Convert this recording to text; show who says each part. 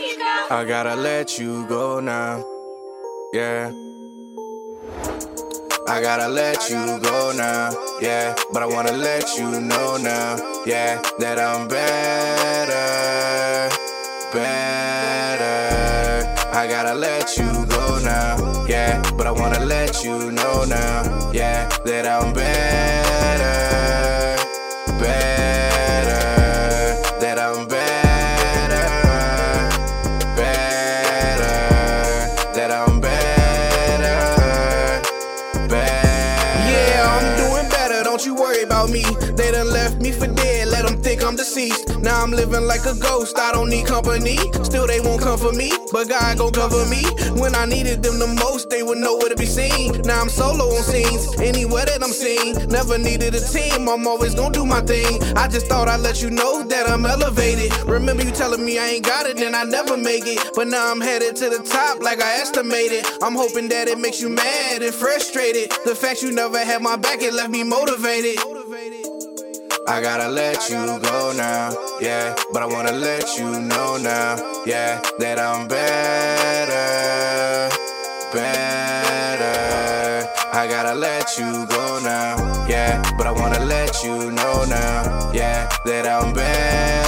Speaker 1: I gotta let you go now. Yeah. I gotta let you go now, yeah. But I wanna let you know now, yeah, that I'm better, better. I gotta let you go now, yeah. But I wanna let you know now, yeah, that I'm better,
Speaker 2: worry about me. They done left me for dead, let them think I'm deceased. Now I'm living like a ghost, I don't need company. Still, they won't come for me, but God gon' cover me. When I needed them the most, they would nowhere to be seen. Now I'm solo on scenes, anywhere that I'm seen. Never needed a team, I'm always gon' do my thing. I just thought I'd let you know that I'm elevated. Remember you telling me I ain't got it, then I never make it. But now I'm headed to the top like I estimated. I'm hoping that it makes you mad and frustrated. The fact you never had my back, it left me motivated.
Speaker 1: I gotta let you go now, yeah. But I wanna let you know now, yeah, that I'm better, better. I gotta let you go now, yeah. But I wanna let you know now, yeah, that I'm better,